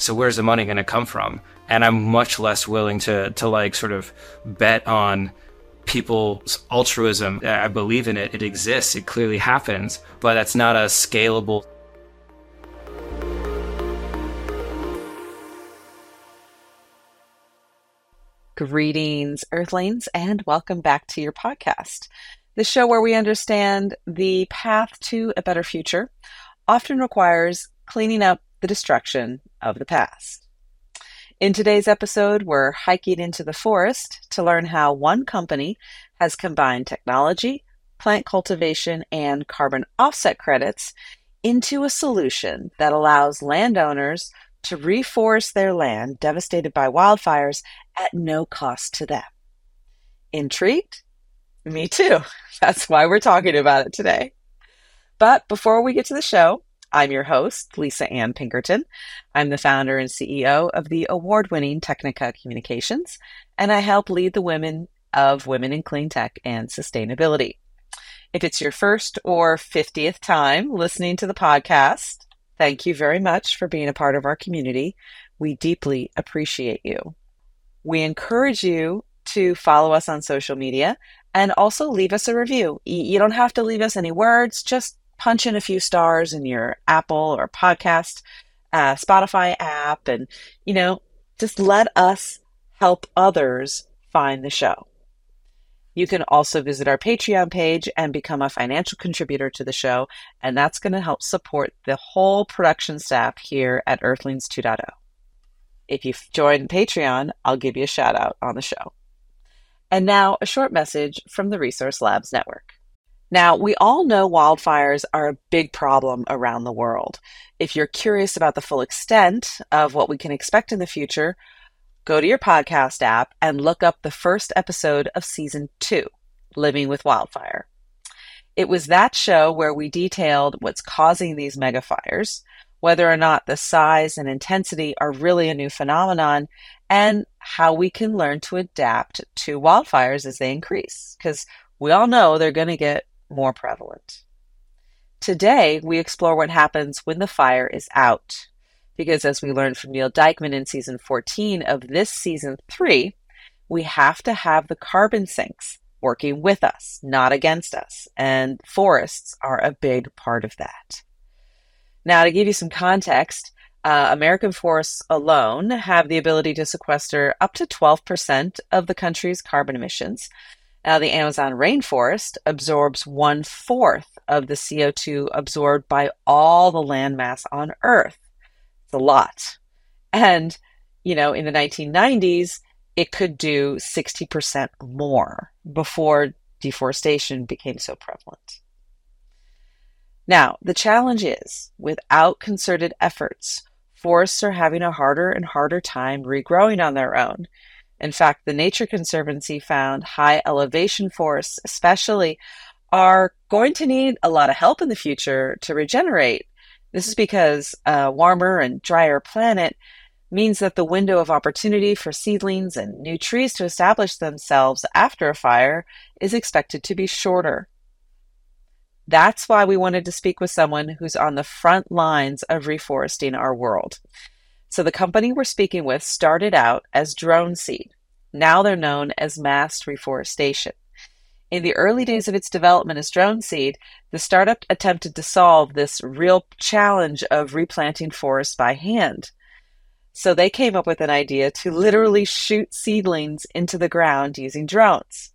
So where's the money going to come from? And I'm much less willing to to like sort of bet on people's altruism. I believe in it. It exists. It clearly happens, but that's not a scalable Greetings, Earthlings, and welcome back to your podcast. The show where we understand the path to a better future often requires cleaning up the destruction of the past. In today's episode, we're hiking into the forest to learn how one company has combined technology, plant cultivation, and carbon offset credits into a solution that allows landowners to reforest their land devastated by wildfires at no cost to them. Intrigued? Me too. That's why we're talking about it today. But before we get to the show, I'm your host, Lisa Ann Pinkerton. I'm the founder and CEO of the award winning Technica Communications, and I help lead the women of women in clean tech and sustainability. If it's your first or 50th time listening to the podcast, thank you very much for being a part of our community. We deeply appreciate you. We encourage you to follow us on social media and also leave us a review. You don't have to leave us any words, just punch in a few stars in your Apple or podcast, uh, Spotify app, and, you know, just let us help others find the show. You can also visit our Patreon page and become a financial contributor to the show, and that's going to help support the whole production staff here at Earthlings 2.0. If you've joined Patreon, I'll give you a shout out on the show. And now, a short message from the Resource Labs Network. Now, we all know wildfires are a big problem around the world. If you're curious about the full extent of what we can expect in the future, go to your podcast app and look up the first episode of season two, Living with Wildfire. It was that show where we detailed what's causing these megafires, whether or not the size and intensity are really a new phenomenon, and how we can learn to adapt to wildfires as they increase, because we all know they're going to get more prevalent. Today, we explore what happens when the fire is out, because as we learned from Neil Dykman in season 14 of this season 3, we have to have the carbon sinks working with us, not against us, and forests are a big part of that. Now, to give you some context, uh, American forests alone have the ability to sequester up to 12% of the country's carbon emissions. Now, the Amazon rainforest absorbs one fourth of the CO2 absorbed by all the landmass on Earth. It's a lot. And, you know, in the 1990s, it could do 60% more before deforestation became so prevalent. Now, the challenge is without concerted efforts, forests are having a harder and harder time regrowing on their own. In fact, the Nature Conservancy found high elevation forests, especially, are going to need a lot of help in the future to regenerate. This is because a warmer and drier planet means that the window of opportunity for seedlings and new trees to establish themselves after a fire is expected to be shorter. That's why we wanted to speak with someone who's on the front lines of reforesting our world. So the company we're speaking with started out as Drone Seed. Now they're known as Mast Reforestation. In the early days of its development as Drone Seed, the startup attempted to solve this real challenge of replanting forests by hand. So they came up with an idea to literally shoot seedlings into the ground using drones.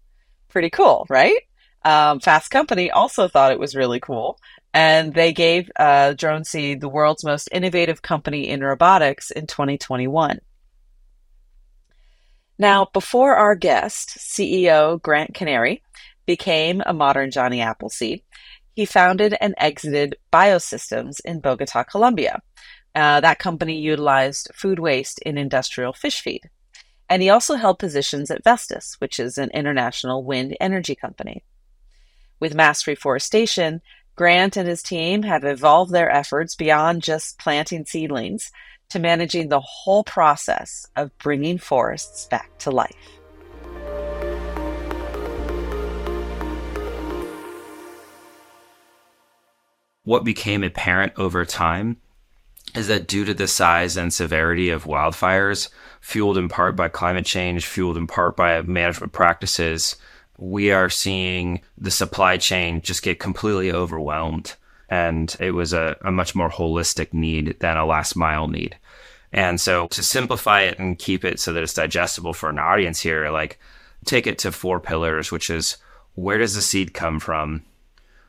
Pretty cool, right? Um, Fast Company also thought it was really cool, and they gave uh, Seed the world's most innovative company in robotics in 2021. Now, before our guest, CEO Grant Canary, became a modern Johnny Appleseed, he founded and exited Biosystems in Bogota, Colombia. Uh, that company utilized food waste in industrial fish feed. And he also held positions at Vestas, which is an international wind energy company. With Mast Reforestation, Grant and his team have evolved their efforts beyond just planting seedlings to managing the whole process of bringing forests back to life. What became apparent over time is that due to the size and severity of wildfires, fueled in part by climate change, fueled in part by management practices, we are seeing the supply chain just get completely overwhelmed. And it was a, a much more holistic need than a last mile need. And so to simplify it and keep it so that it's digestible for an audience here, like take it to four pillars, which is where does the seed come from?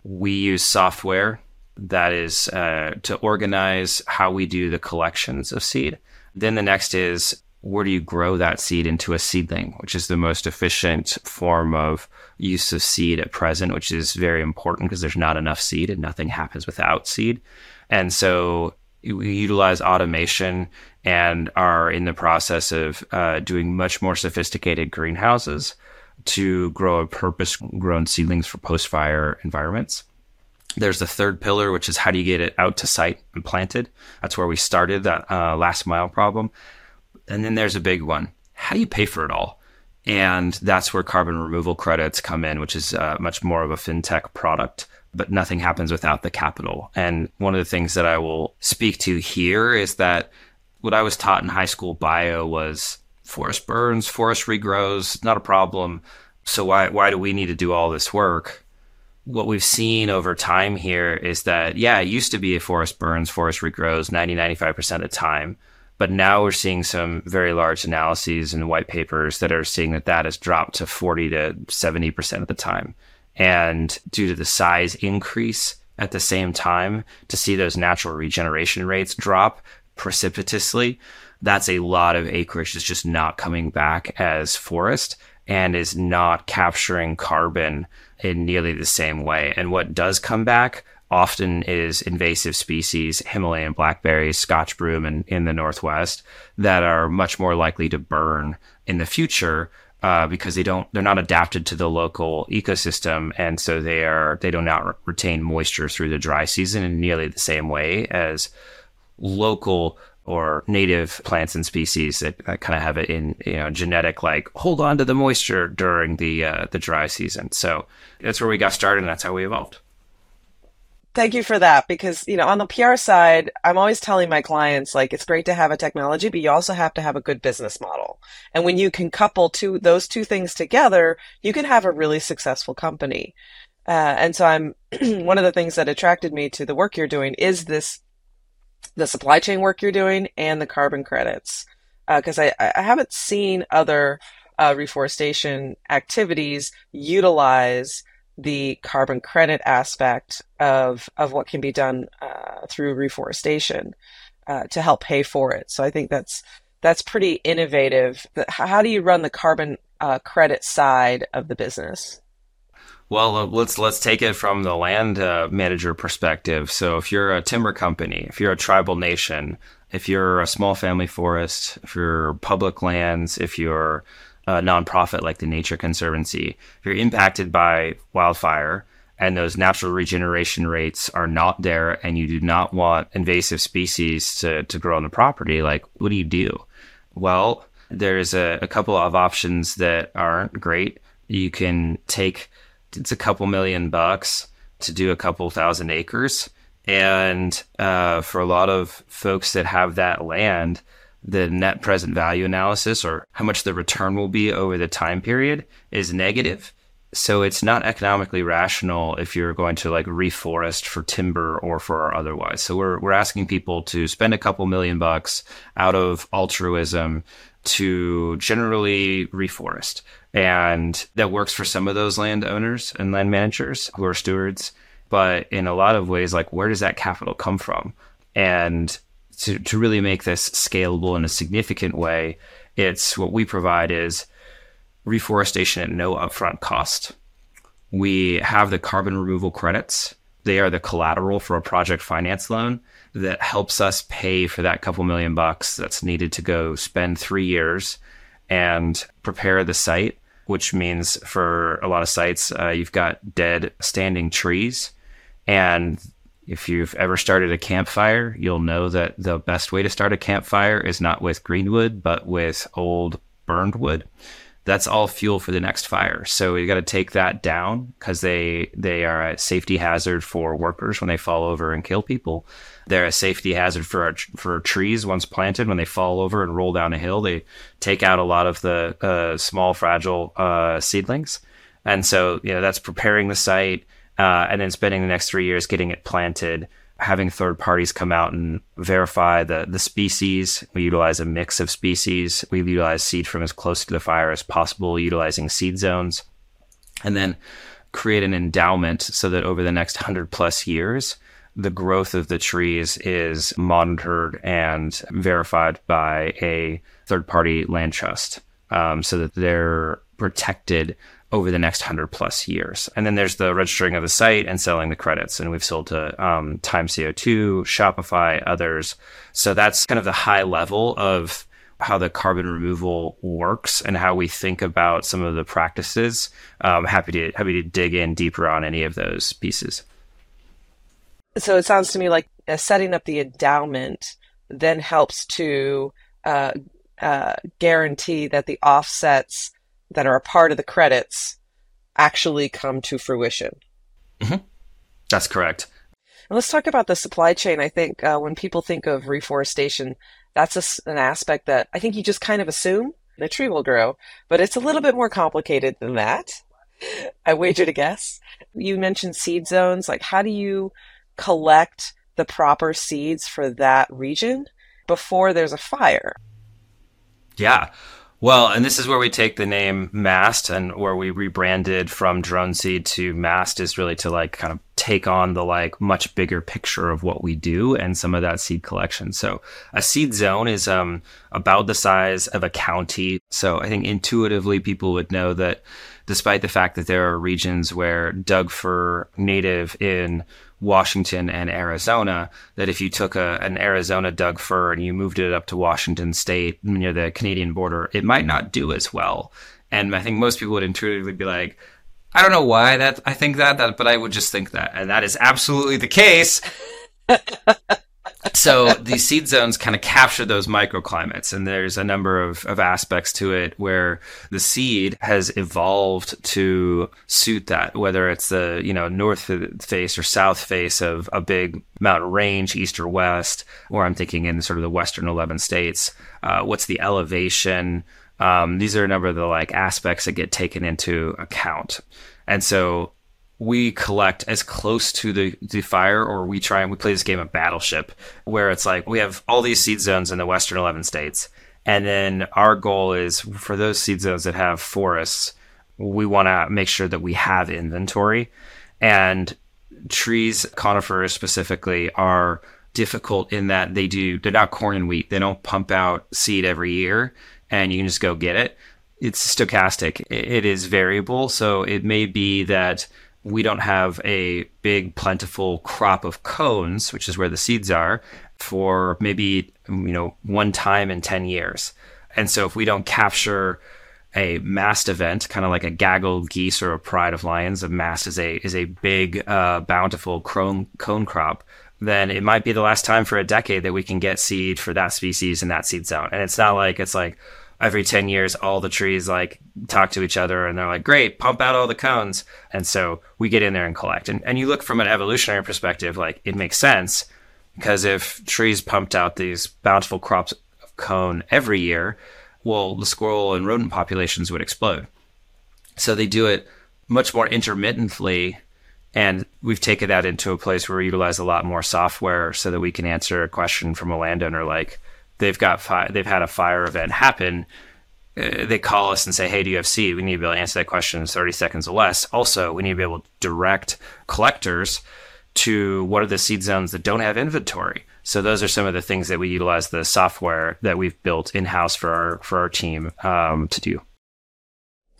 We use software that is uh, to organize how we do the collections of seed. Then the next is where do you grow that seed into a seedling, which is the most efficient form of use of seed at present, which is very important because there's not enough seed and nothing happens without seed. And so we utilize automation and are in the process of uh, doing much more sophisticated greenhouses to grow a purpose grown seedlings for post fire environments. There's the third pillar, which is how do you get it out to site and planted? That's where we started that uh, last mile problem. And then there's a big one. How do you pay for it all? And that's where carbon removal credits come in, which is uh, much more of a fintech product, but nothing happens without the capital. And one of the things that I will speak to here is that what I was taught in high school bio was forest burns, forest regrows, not a problem. So why why do we need to do all this work? What we've seen over time here is that yeah, it used to be a forest burns, forest regrows 90 95% of the time. But now we're seeing some very large analyses and white papers that are seeing that that has dropped to 40 to 70% of the time. And due to the size increase at the same time, to see those natural regeneration rates drop precipitously, that's a lot of acreage that's just not coming back as forest and is not capturing carbon in nearly the same way. And what does come back often is invasive species, Himalayan blackberries, Scotch broom, and in the Northwest that are much more likely to burn in the future uh, because they don't they're not adapted to the local ecosystem, and so they are they do not retain moisture through the dry season in nearly the same way as local or native plants and species that, that kind of have it in you know genetic like hold on to the moisture during the uh, the dry season. So that's where we got started, and that's how we evolved. Thank you for that because, you know, on the PR side, I'm always telling my clients like it's great to have a technology, but you also have to have a good business model. And when you can couple two those two things together, you can have a really successful company. Uh, and so I'm one of the things that attracted me to the work you're doing is this the supply chain work you're doing and the carbon credits because uh, I, I haven't seen other uh, reforestation activities utilize the carbon credit aspect of of what can be done uh, through reforestation uh, to help pay for it. So I think that's that's pretty innovative. How do you run the carbon uh, credit side of the business? Well, uh, let's let's take it from the land uh, manager perspective. So, if you're a timber company, if you're a tribal nation, if you're a small family forest, if you're public lands, if you're a nonprofit like the Nature Conservancy, if you're impacted by wildfire and those natural regeneration rates are not there and you do not want invasive species to, to grow on the property, like what do you do? Well, there's a, a couple of options that aren't great. You can take it's a couple million bucks to do a couple thousand acres. And uh, for a lot of folks that have that land, the net present value analysis or how much the return will be over the time period is negative. So it's not economically rational if you're going to like reforest for timber or for otherwise. So we're we're asking people to spend a couple million bucks out of altruism to generally reforest. And that works for some of those landowners and land managers who are stewards. But in a lot of ways, like where does that capital come from? And to, to really make this scalable in a significant way, it's what we provide is reforestation at no upfront cost. We have the carbon removal credits. They are the collateral for a project finance loan that helps us pay for that couple million bucks that's needed to go spend three years and prepare the site, which means for a lot of sites, uh, you've got dead standing trees. And if you've ever started a campfire, you'll know that the best way to start a campfire is not with green wood, but with old burned wood. that's all fuel for the next fire. So we got to take that down because they they are a safety hazard for workers when they fall over and kill people. They're a safety hazard for our, for trees once planted when they fall over and roll down a hill. They take out a lot of the uh, small fragile uh, seedlings, and so you know that's preparing the site uh, and then spending the next three years getting it planted having third parties come out and verify the, the species. We utilize a mix of species. We utilize seed from as close to the fire as possible, utilizing seed zones. And then create an endowment so that over the next 100 plus years, the growth of the trees is monitored and verified by a third party land trust um, so that they're protected over the next 100 plus years. And then there's the registering of the site and selling the credits. And we've sold to um, Time CO2, Shopify, others. So that's kind of the high level of how the carbon removal works and how we think about some of the practices. Um, happy to happy to dig in deeper on any of those pieces. So it sounds to me like uh, setting up the endowment then helps to uh, uh, guarantee that the offsets that are a part of the credits actually come to fruition. Mm-hmm. That's correct. And let's talk about the supply chain. I think uh, when people think of reforestation, that's a, an aspect that I think you just kind of assume the tree will grow, but it's a little bit more complicated than that. I wager to guess. You mentioned seed zones. Like, how do you collect the proper seeds for that region before there's a fire? Yeah. Well, and this is where we take the name Mast and where we rebranded from Drone Seed to Mast is really to like kind of take on the like much bigger picture of what we do and some of that seed collection. So a seed zone is um about the size of a county. So I think intuitively people would know that despite the fact that there are regions where Doug fir native in Washington and Arizona that if you took a, an Arizona Doug fir and you moved it up to Washington state near the Canadian border, it might not do as well. And I think most people would intuitively be like, I don't know why that I think that, that but I would just think that. And that is absolutely the case. so these seed zones kind of capture those microclimates and there's a number of, of aspects to it where the seed has evolved to suit that whether it's the you know north face or south face of a big mountain range east or west or i'm thinking in sort of the western 11 states uh, what's the elevation? Um, these are a number of the like aspects that get taken into account. And so we collect as close to the, the fire or we try and we play this game of battleship where it's like we have all these seed zones in the western 11 states and then our goal is for those seed zones that have forests we want to make sure that we have inventory. And trees conifers specifically are difficult in that they do they're not corn and wheat. They don't pump out seed every year and you can just go get it. It's stochastic. It is variable. So it may be that we don't have a big plentiful crop of cones, which is where the seeds are, for maybe you know one time in 10 years. And so if we don't capture a mast event, kind of like a gaggle of geese or a pride of lions, a mast is a is a big, uh, bountiful cone cone crop. Then it might be the last time for a decade that we can get seed for that species in that seed zone. And it's not like it's like, every 10 years all the trees like talk to each other and they're like great pump out all the cones. And so we get in there and collect. And, and you look from an evolutionary perspective like it makes sense because if trees pumped out these bountiful crops of cone every year well the squirrel and rodent populations would explode. So they do it much more intermittently and we've taken that into a place where we utilize a lot more software so that we can answer a question from a landowner like they've got fi- they've had a fire event happen, uh, they call us and say, "Hey, do you have seed?" We need to be able to answer that question in 30 seconds or less. Also, we need to be able to direct collectors to what are the seed zones that don't have inventory. So those are some of the things that we utilize the software that we've built in house for our for our team um, to do.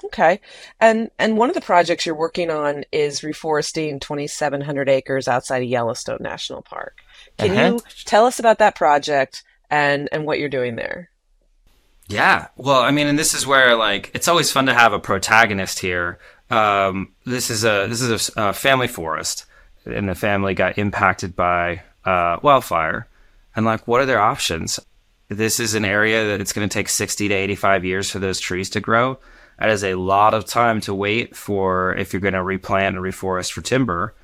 Okay, and and one of the projects you're working on is reforesting 2,700 acres outside of Yellowstone National Park. Can uh-huh. you tell us about that project? And and what you're doing there. Yeah, well, I mean, and this is where like it's always fun to have a protagonist here. Um, this is a this is a, a, family forest, and the family got impacted by uh, wildfire, and like, what are their options? This is an area that it's going to take sixty to eighty five years for those trees to grow. That is a lot of time to wait for if you're going to replant and reforest for timber,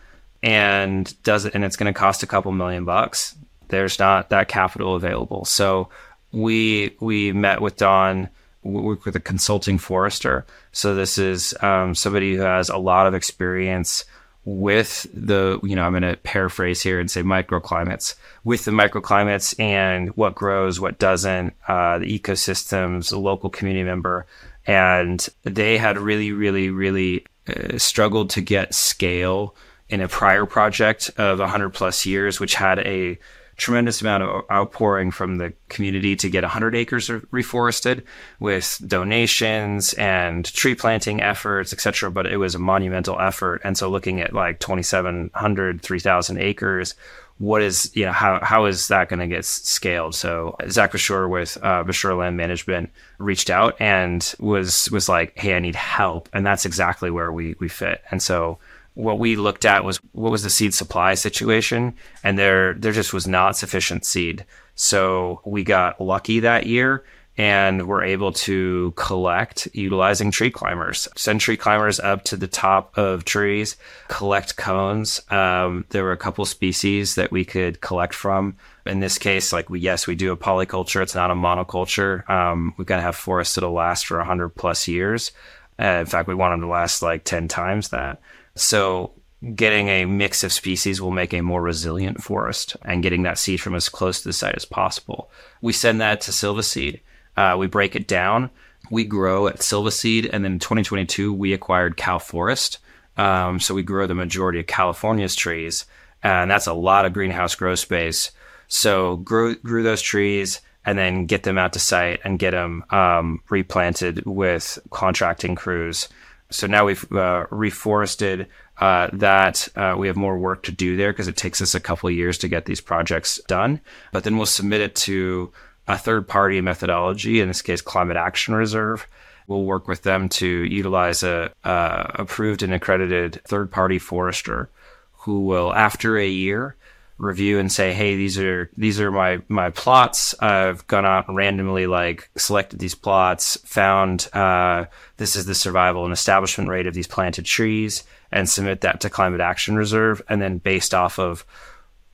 and does it, and it's going to cost a couple million bucks. There's not that capital available. So we we met with Don we work with a consulting forester. So this is um, somebody who has a lot of experience with the, you know, I'm going to paraphrase here and say microclimates, with the microclimates and what grows, what doesn't, uh, the ecosystems, the local community member. And they had really, really, really uh, struggled to get scale in a prior project of 100 plus years, which had a tremendous amount of outpouring from the community to get 100 acres reforested with donations and tree planting efforts, etc. But it was a monumental effort. And so looking at like 2,700, 3,000 acres, what is, you know, how, how is that going to get scaled? So Zach Bashur with uh, Bashur Land Management reached out and was, was like, Hey, I need help. And that's exactly where we, we fit. And so what we looked at was what was the seed supply situation, and there there just was not sufficient seed. So we got lucky that year and were able to collect utilizing tree climbers. Send tree climbers up to the top of trees, collect cones. Um, there were a couple species that we could collect from. In this case, like we yes, we do a polyculture. It's not a monoculture. Um, we've got to have forests that'll last for hundred plus years. Uh, in fact, we want them to last like ten times that. So getting a mix of species will make a more resilient forest and getting that seed from as close to the site as possible. We send that to Silvaseed. Uh, we break it down. We grow at Silvaseed. And then in 2022, we acquired Cal Forest. Um, so we grow the majority of California's trees. And that's a lot of greenhouse grow space. So grew, grew those trees and then get them out to site and get them um, replanted with contracting crews so now we've uh, reforested uh, that. Uh, we have more work to do there because it takes us a couple years to get these projects done. But then we'll submit it to a third party methodology, in this case, Climate Action Reserve. We'll work with them to utilize a, a approved and accredited third party forester who will, after a year, review and say, hey, these are these are my my plots. I've gone out and randomly like selected these plots, found uh, this is the survival and establishment rate of these planted trees, and submit that to Climate Action Reserve, and then based off of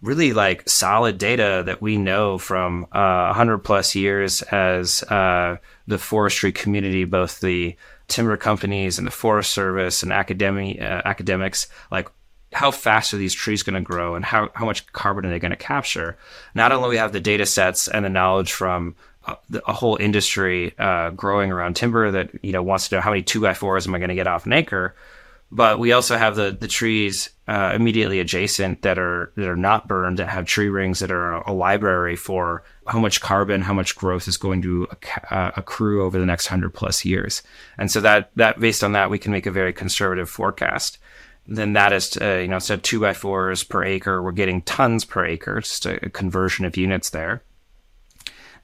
really like solid data that we know from uh, 100 plus years as uh, the forestry community, both the timber companies and the Forest Service and academic uh, academics, like how fast are these trees going to grow and how, how much carbon are they going to capture? Not only we have the data sets and the knowledge from a, uh, a whole industry uh, growing around timber that you know wants to know how many two by fours am I going to get off an acre, but we also have the the trees uh, immediately adjacent that are that are not burned that have tree rings that are a library for how much carbon, how much growth is going to uh, accrue over the next hundred plus years, and so that that based on that we can make a very conservative forecast then that is, uh, you know, instead of two by fours per acre, we're getting tons per acre, just a, a conversion of units there.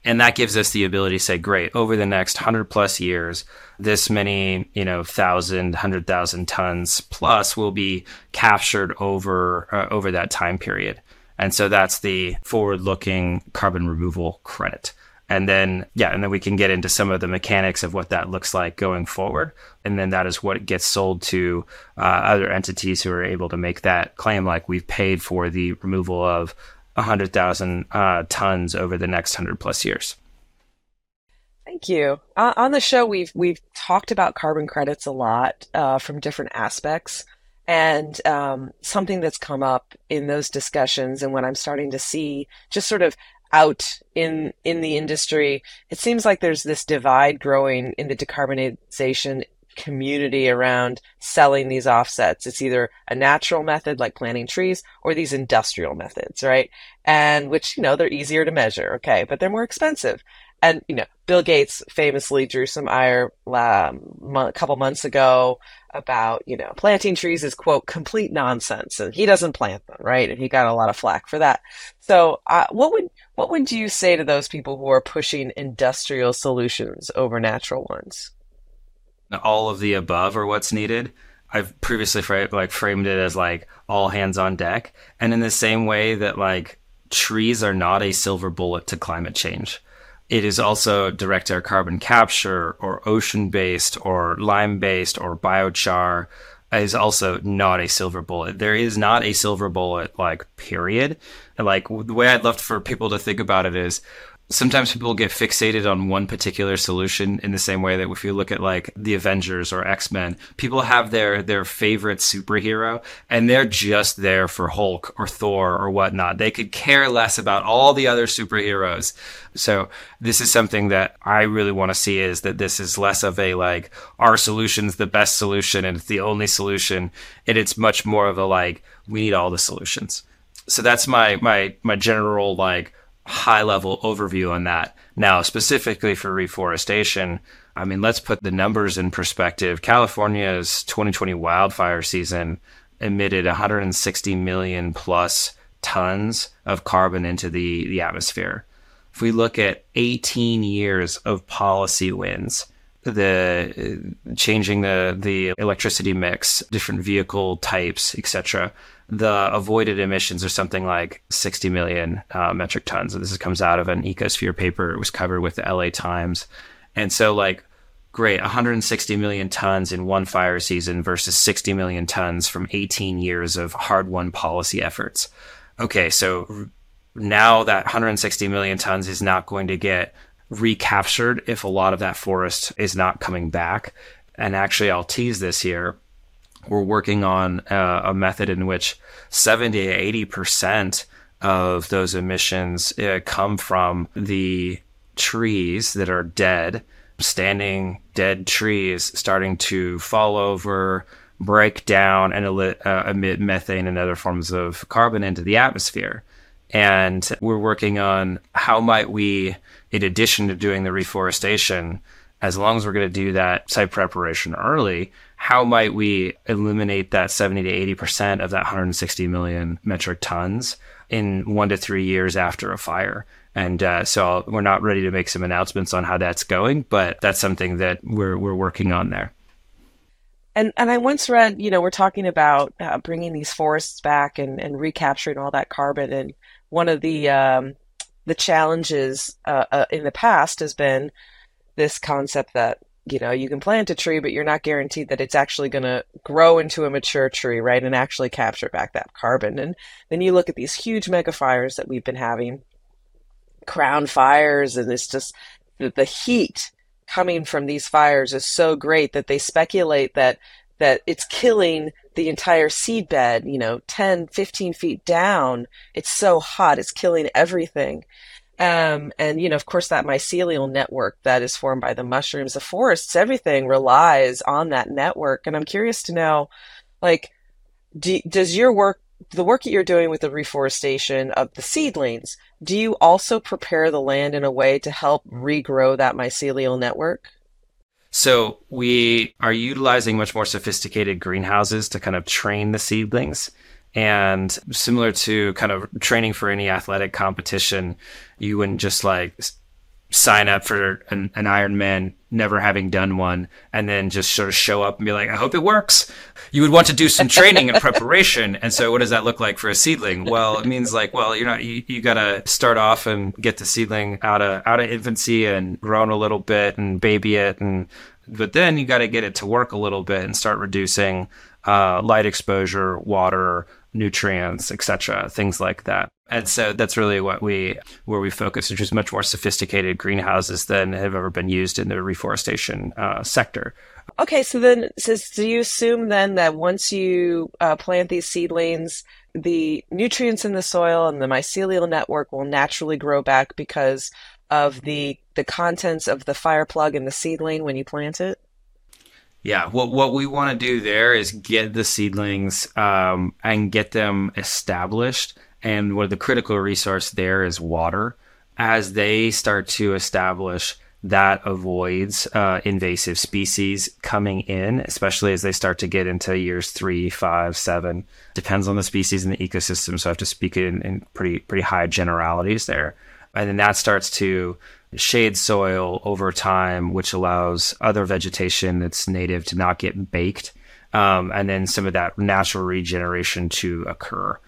And that gives us the ability to say, great, over the next hundred plus years, this many, you know, thousand, hundred thousand tons plus will be captured over, uh, over that time period. And so that's the forward looking carbon removal credit. And then, yeah, and then we can get into some of the mechanics of what that looks like going forward. And then that is what gets sold to uh, other entities who are able to make that claim, like we've paid for the removal of 100,000 uh, tons over the next 100 plus years. Thank you. Uh, on the show, we've we've talked about carbon credits a lot uh, from different aspects, and um, something that's come up in those discussions, and when I'm starting to see just sort of out in in the industry, it seems like there's this divide growing in the decarbonization community around selling these offsets. It's either a natural method like planting trees or these industrial methods, right? And which, you know, they're easier to measure, okay, but they're more expensive and you know, Bill Gates famously drew some ire um, a couple months ago about you know planting trees is quote complete nonsense, and he doesn't plant them, right? And he got a lot of flack for that. So, uh, what would what would you say to those people who are pushing industrial solutions over natural ones? All of the above are what's needed. I've previously fra- like framed it as like all hands on deck, and in the same way that like trees are not a silver bullet to climate change it is also direct air carbon capture or ocean based or lime based or biochar is also not a silver bullet. There is not a silver bullet, like, period. Like, the way I'd love for people to think about it is sometimes people get fixated on one particular solution in the same way that if you look at like the Avengers or X-Men, people have their their favorite superhero and they're just there for Hulk or Thor or whatnot. They could care less about all the other superheroes. So this is something that I really want to see is that this is less of a like our solution's the best solution and it's the only solution. And it's much more of a like we need all the solutions. So that's my my my general like high level overview on that. Now, specifically for reforestation, I mean, let's put the numbers in perspective. California's 2020 wildfire season emitted 160 million plus tons of carbon into the, the atmosphere. If we look at 18 years of policy wins, the changing the the electricity mix, different vehicle types, etc the avoided emissions are something like 60 million uh, metric tons. This comes out of an ecosphere paper. It was covered with the LA Times. And so, like, great, 160 million tons in one fire season versus 60 million tons from 18 years of hard won policy efforts. Okay, so now that 160 million tons is not going to get recaptured if a lot of that forest is not coming back. And actually, I'll tease this here we're working on uh, a method in which 70 to 80% of those emissions uh, come from the trees that are dead, standing dead trees starting to fall over, break down, and uh, emit methane and other forms of carbon into the atmosphere. And we're working on how might we, in addition to doing the reforestation, as long as we're going to do that site preparation early, how might we eliminate that 70 to 80% of that 160 million metric tons in one to three years after a fire? And uh, so we're not ready to make some announcements on how that's going, but that's something that we're, we're working on there. And and I once read, you know, we're talking about uh, bringing these forests back and, and recapturing all that carbon. And one of the um, the challenges uh, uh, in the past has been this concept that you know, you can plant a tree, but you're not guaranteed that it's actually going to grow into a mature tree, right? And actually capture back that carbon. And then you look at these huge mega fires that we've been having, crown fires, and it's just the, the heat coming from these fires is so great that they speculate that that it's killing the entire seed bed, you know, 10, 15 feet down. It's so hot, it's killing everything. Um, and you know, of course, that mycelial network that is formed by the mushrooms, the forests, everything relies on that network. And I'm curious to know, like, do, does your work, the work that you're doing with the reforestation of the seedlings, do you also prepare the land in a way to help regrow that mycelial network? So we are utilizing much more sophisticated greenhouses to kind of train the seedlings. And similar to kind of training for any athletic competition, you wouldn't just like sign up for an, an Ironman, never having done one, and then just sort of show up and be like, I hope it works. You would want to do some training and preparation. And so, what does that look like for a seedling? Well, it means like, well, you're not, you, you got to start off and get the seedling out of, out of infancy and grown a little bit and baby it. And, but then you got to get it to work a little bit and start reducing uh, light exposure, water, nutrients, etc., things like that. And so that's really what we where we focus, which is much more sophisticated greenhouses than have ever been used in the reforestation uh, sector. Okay, so then, so do you assume then that once you uh, plant these seedlings, the nutrients in the soil and the mycelial network will naturally grow back because of the the contents of the fire plug in the seedling when you plant it? Yeah, what what we want to do there is get the seedlings um, and get them established. And what the critical resource there is water. As they start to establish, that avoids uh, invasive species coming in, especially as they start to get into years three, five, seven. Depends on the species and the ecosystem, so I have to speak in, in pretty pretty high generalities there. And then that starts to shade soil over time, which allows other vegetation that's native to not get baked, um, and then some of that natural regeneration to occur.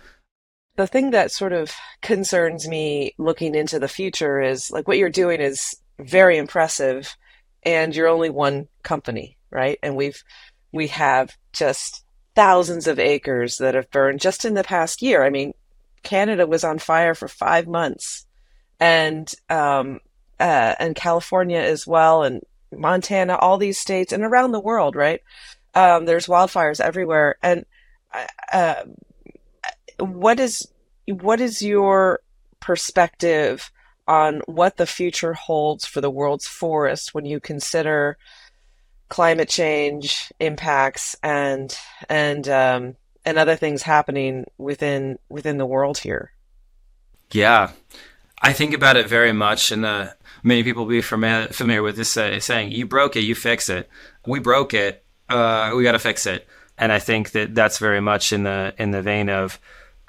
the thing that sort of concerns me looking into the future is like what you're doing is very impressive and you're only one company, right? And we've we have just thousands of acres that have burned just in the past year. I mean, Canada was on fire for five months, and um, uh, and California as well, and Montana, all these states, and around the world, right? Um, there's wildfires everywhere, and uh, what is what is your perspective on what the future holds for the world's forests when you consider climate change impacts and and um, and other things happening within within the world here? Yeah, I think about it very much, and uh, many people will be familiar, familiar with this uh, saying: "You broke it, you fix it." We broke it, uh, we got to fix it. And I think that that's very much in the in the vein of,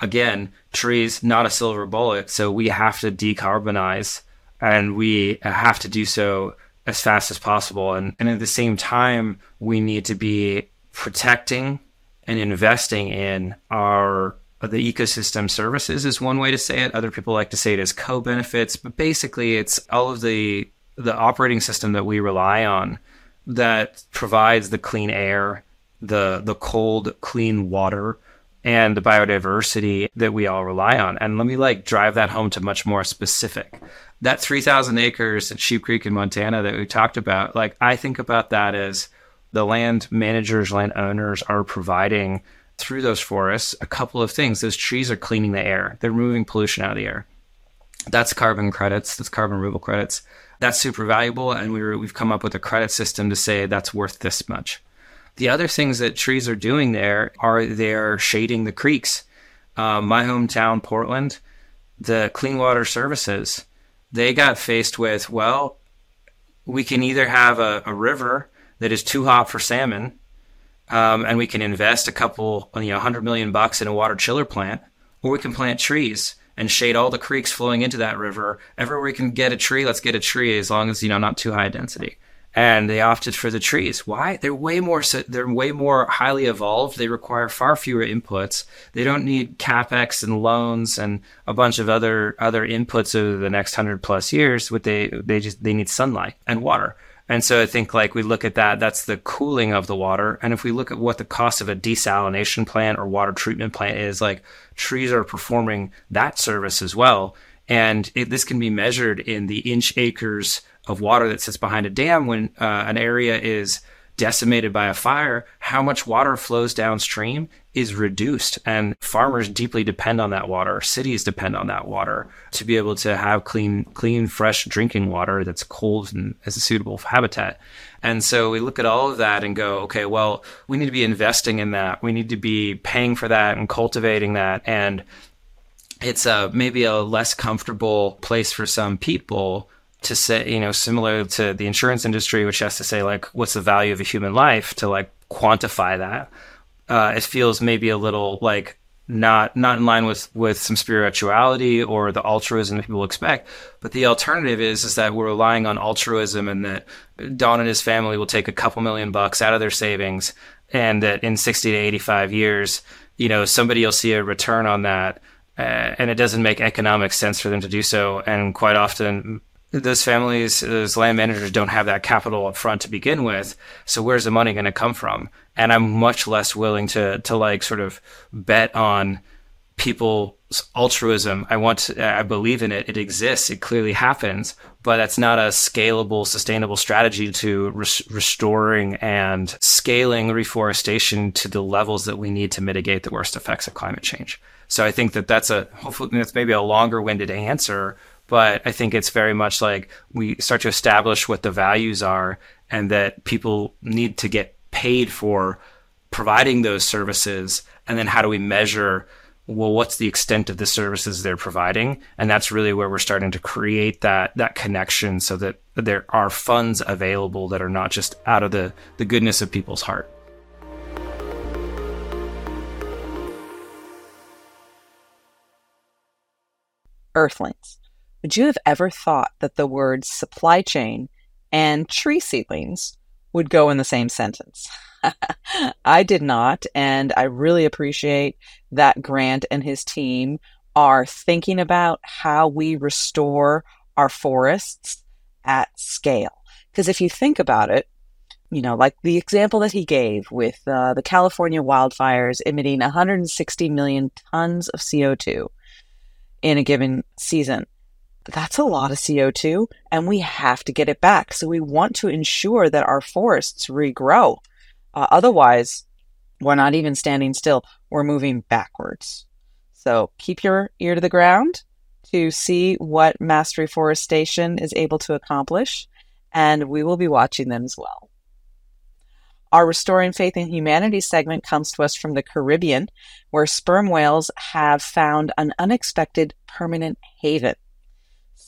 again, trees not a silver bullet, so we have to decarbonize, and we have to do so as fast as possible. And and at the same time, we need to be protecting and investing in our the ecosystem services is one way to say it. Other people like to say it as co-benefits, but basically it's all of the the operating system that we rely on that provides the clean air, the the cold, clean water, and the biodiversity that we all rely on. And let me like drive that home to much more specific. That 3,000 acres at Sheep Creek in Montana that we talked about, like I think about that as the land managers, land owners are providing through those forests a couple of things. Those trees are cleaning the air, they're removing pollution out of the air. That's carbon credits, that's carbon removal credits. That's super valuable. And we were, we've come up with a credit system to say that's worth this much. The other things that trees are doing there are they're shading the creeks. Uh, my hometown, Portland, the Clean Water Services, they got faced with, well, we can either have a, a river that is too hot for salmon, um, and we can invest a couple, you know, hundred million bucks in a water chiller plant, or we can plant trees and shade all the creeks flowing into that river. Everywhere we can get a tree, let's get a tree as long as you know not too high density. And they opted for the trees. Why? They're way more they're way more highly evolved. They require far fewer inputs. They don't need capex and loans and a bunch of other other inputs over the next hundred plus years. What they they just they need sunlight and water. And so I think like we look at that, that's the cooling of the water. And if we look at what the cost of a desalination plant or water treatment plant is, like trees are performing that service as well. And it, this can be measured in the inch acres of water that sits behind a dam when uh, an area is decimated by a fire, how much water flows downstream is reduced. And farmers deeply depend on that water. Cities depend on that water to be able to have clean, clean, fresh drinking water that's cold and as a suitable habitat. And so we look at all of that and go, okay, well, we need to be investing in that. We need to be paying for that and cultivating that. And it's a, maybe a less comfortable place for some people to say, you know, similar to the insurance industry, which has to say, like, what's the value of a human life to like quantify that. Uh, it feels maybe a little like not not in line with with some spirituality or the altruism that people expect. But the alternative is is that we're relying on altruism and that Don and his family will take a couple million bucks out of their savings, and that in sixty to eighty five years, you know, somebody will see a return on that. Uh, and it doesn't make economic sense for them to do so. And quite often, those families, those land managers don't have that capital up front to begin with. So where's the money going to come from? And I'm much less willing to to like sort of bet on people's altruism. I want to, I believe in it. It exists. It clearly happens, but that's not a scalable, sustainable strategy to res- restoring and scaling reforestation to the levels that we need to mitigate the worst effects of climate change. So I think that that's a hopefully that's maybe a longer winded answer, but I think it's very much like we start to establish what the values are and that people need to get paid for providing those services. And then how do we measure, well, what's the extent of the services they're providing? And that's really where we're starting to create that, that connection so that there are funds available that are not just out of the, the goodness of people's heart. Earthlings. Would you have ever thought that the words supply chain and tree seedlings would go in the same sentence? I did not, and I really appreciate that Grant and his team are thinking about how we restore our forests at scale. Because if you think about it, you know, like the example that he gave with uh, the California wildfires emitting 160 million tons of CO2 in a given season. That's a lot of CO2, and we have to get it back. So we want to ensure that our forests regrow. Uh, otherwise, we're not even standing still, we're moving backwards. So keep your ear to the ground to see what Mast Reforestation is able to accomplish, and we will be watching them as well. Our Restoring Faith in Humanity segment comes to us from the Caribbean, where sperm whales have found an unexpected permanent haven.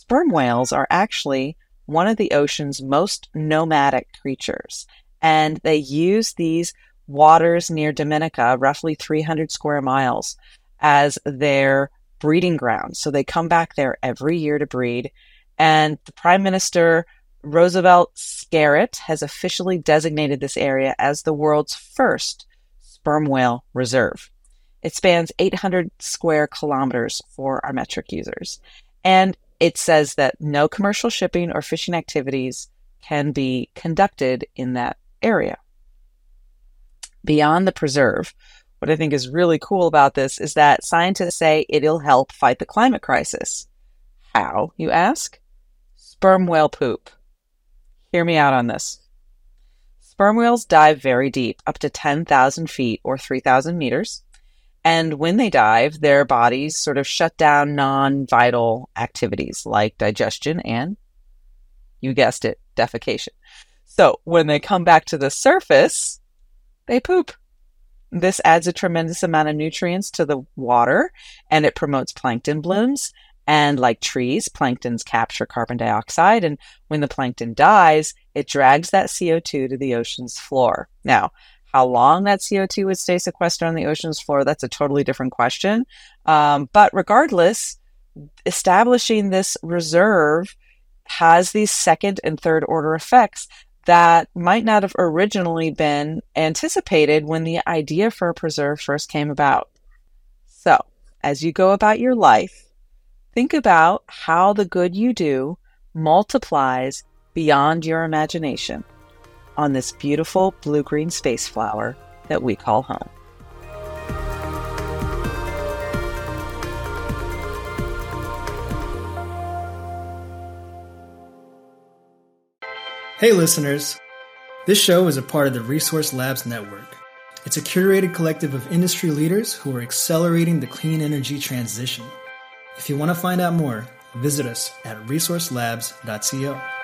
Sperm whales are actually one of the ocean's most nomadic creatures, and they use these waters near Dominica, roughly 300 square miles, as their breeding ground. So they come back there every year to breed. And the Prime Minister Roosevelt Skerrit has officially designated this area as the world's first sperm whale reserve. It spans 800 square kilometers for our metric users. And it says that no commercial shipping or fishing activities can be conducted in that area. Beyond the preserve, what I think is really cool about this is that scientists say it'll help fight the climate crisis. How, you ask? Sperm whale poop. Hear me out on this. Sperm whales dive very deep, up to 10,000 feet or 3,000 meters. And when they dive, their bodies sort of shut down non vital activities like digestion and, you guessed it, defecation. So when they come back to the surface, they poop. This adds a tremendous amount of nutrients to the water and it promotes plankton blooms. And like trees, planktons capture carbon dioxide. And when the plankton dies, it drags that CO2 to the ocean's floor. Now, how long that CO2 would stay sequestered on the ocean's floor, that's a totally different question. Um, but regardless, establishing this reserve has these second and third order effects that might not have originally been anticipated when the idea for a preserve first came about. So, as you go about your life, think about how the good you do multiplies beyond your imagination on this beautiful blue green space flower that we call home. Hey, listeners. This show is a part of the Resource Labs Network. It's a curated collective of industry leaders who are accelerating the clean energy transition. If you want to find out more, visit us at resourcelabs.co.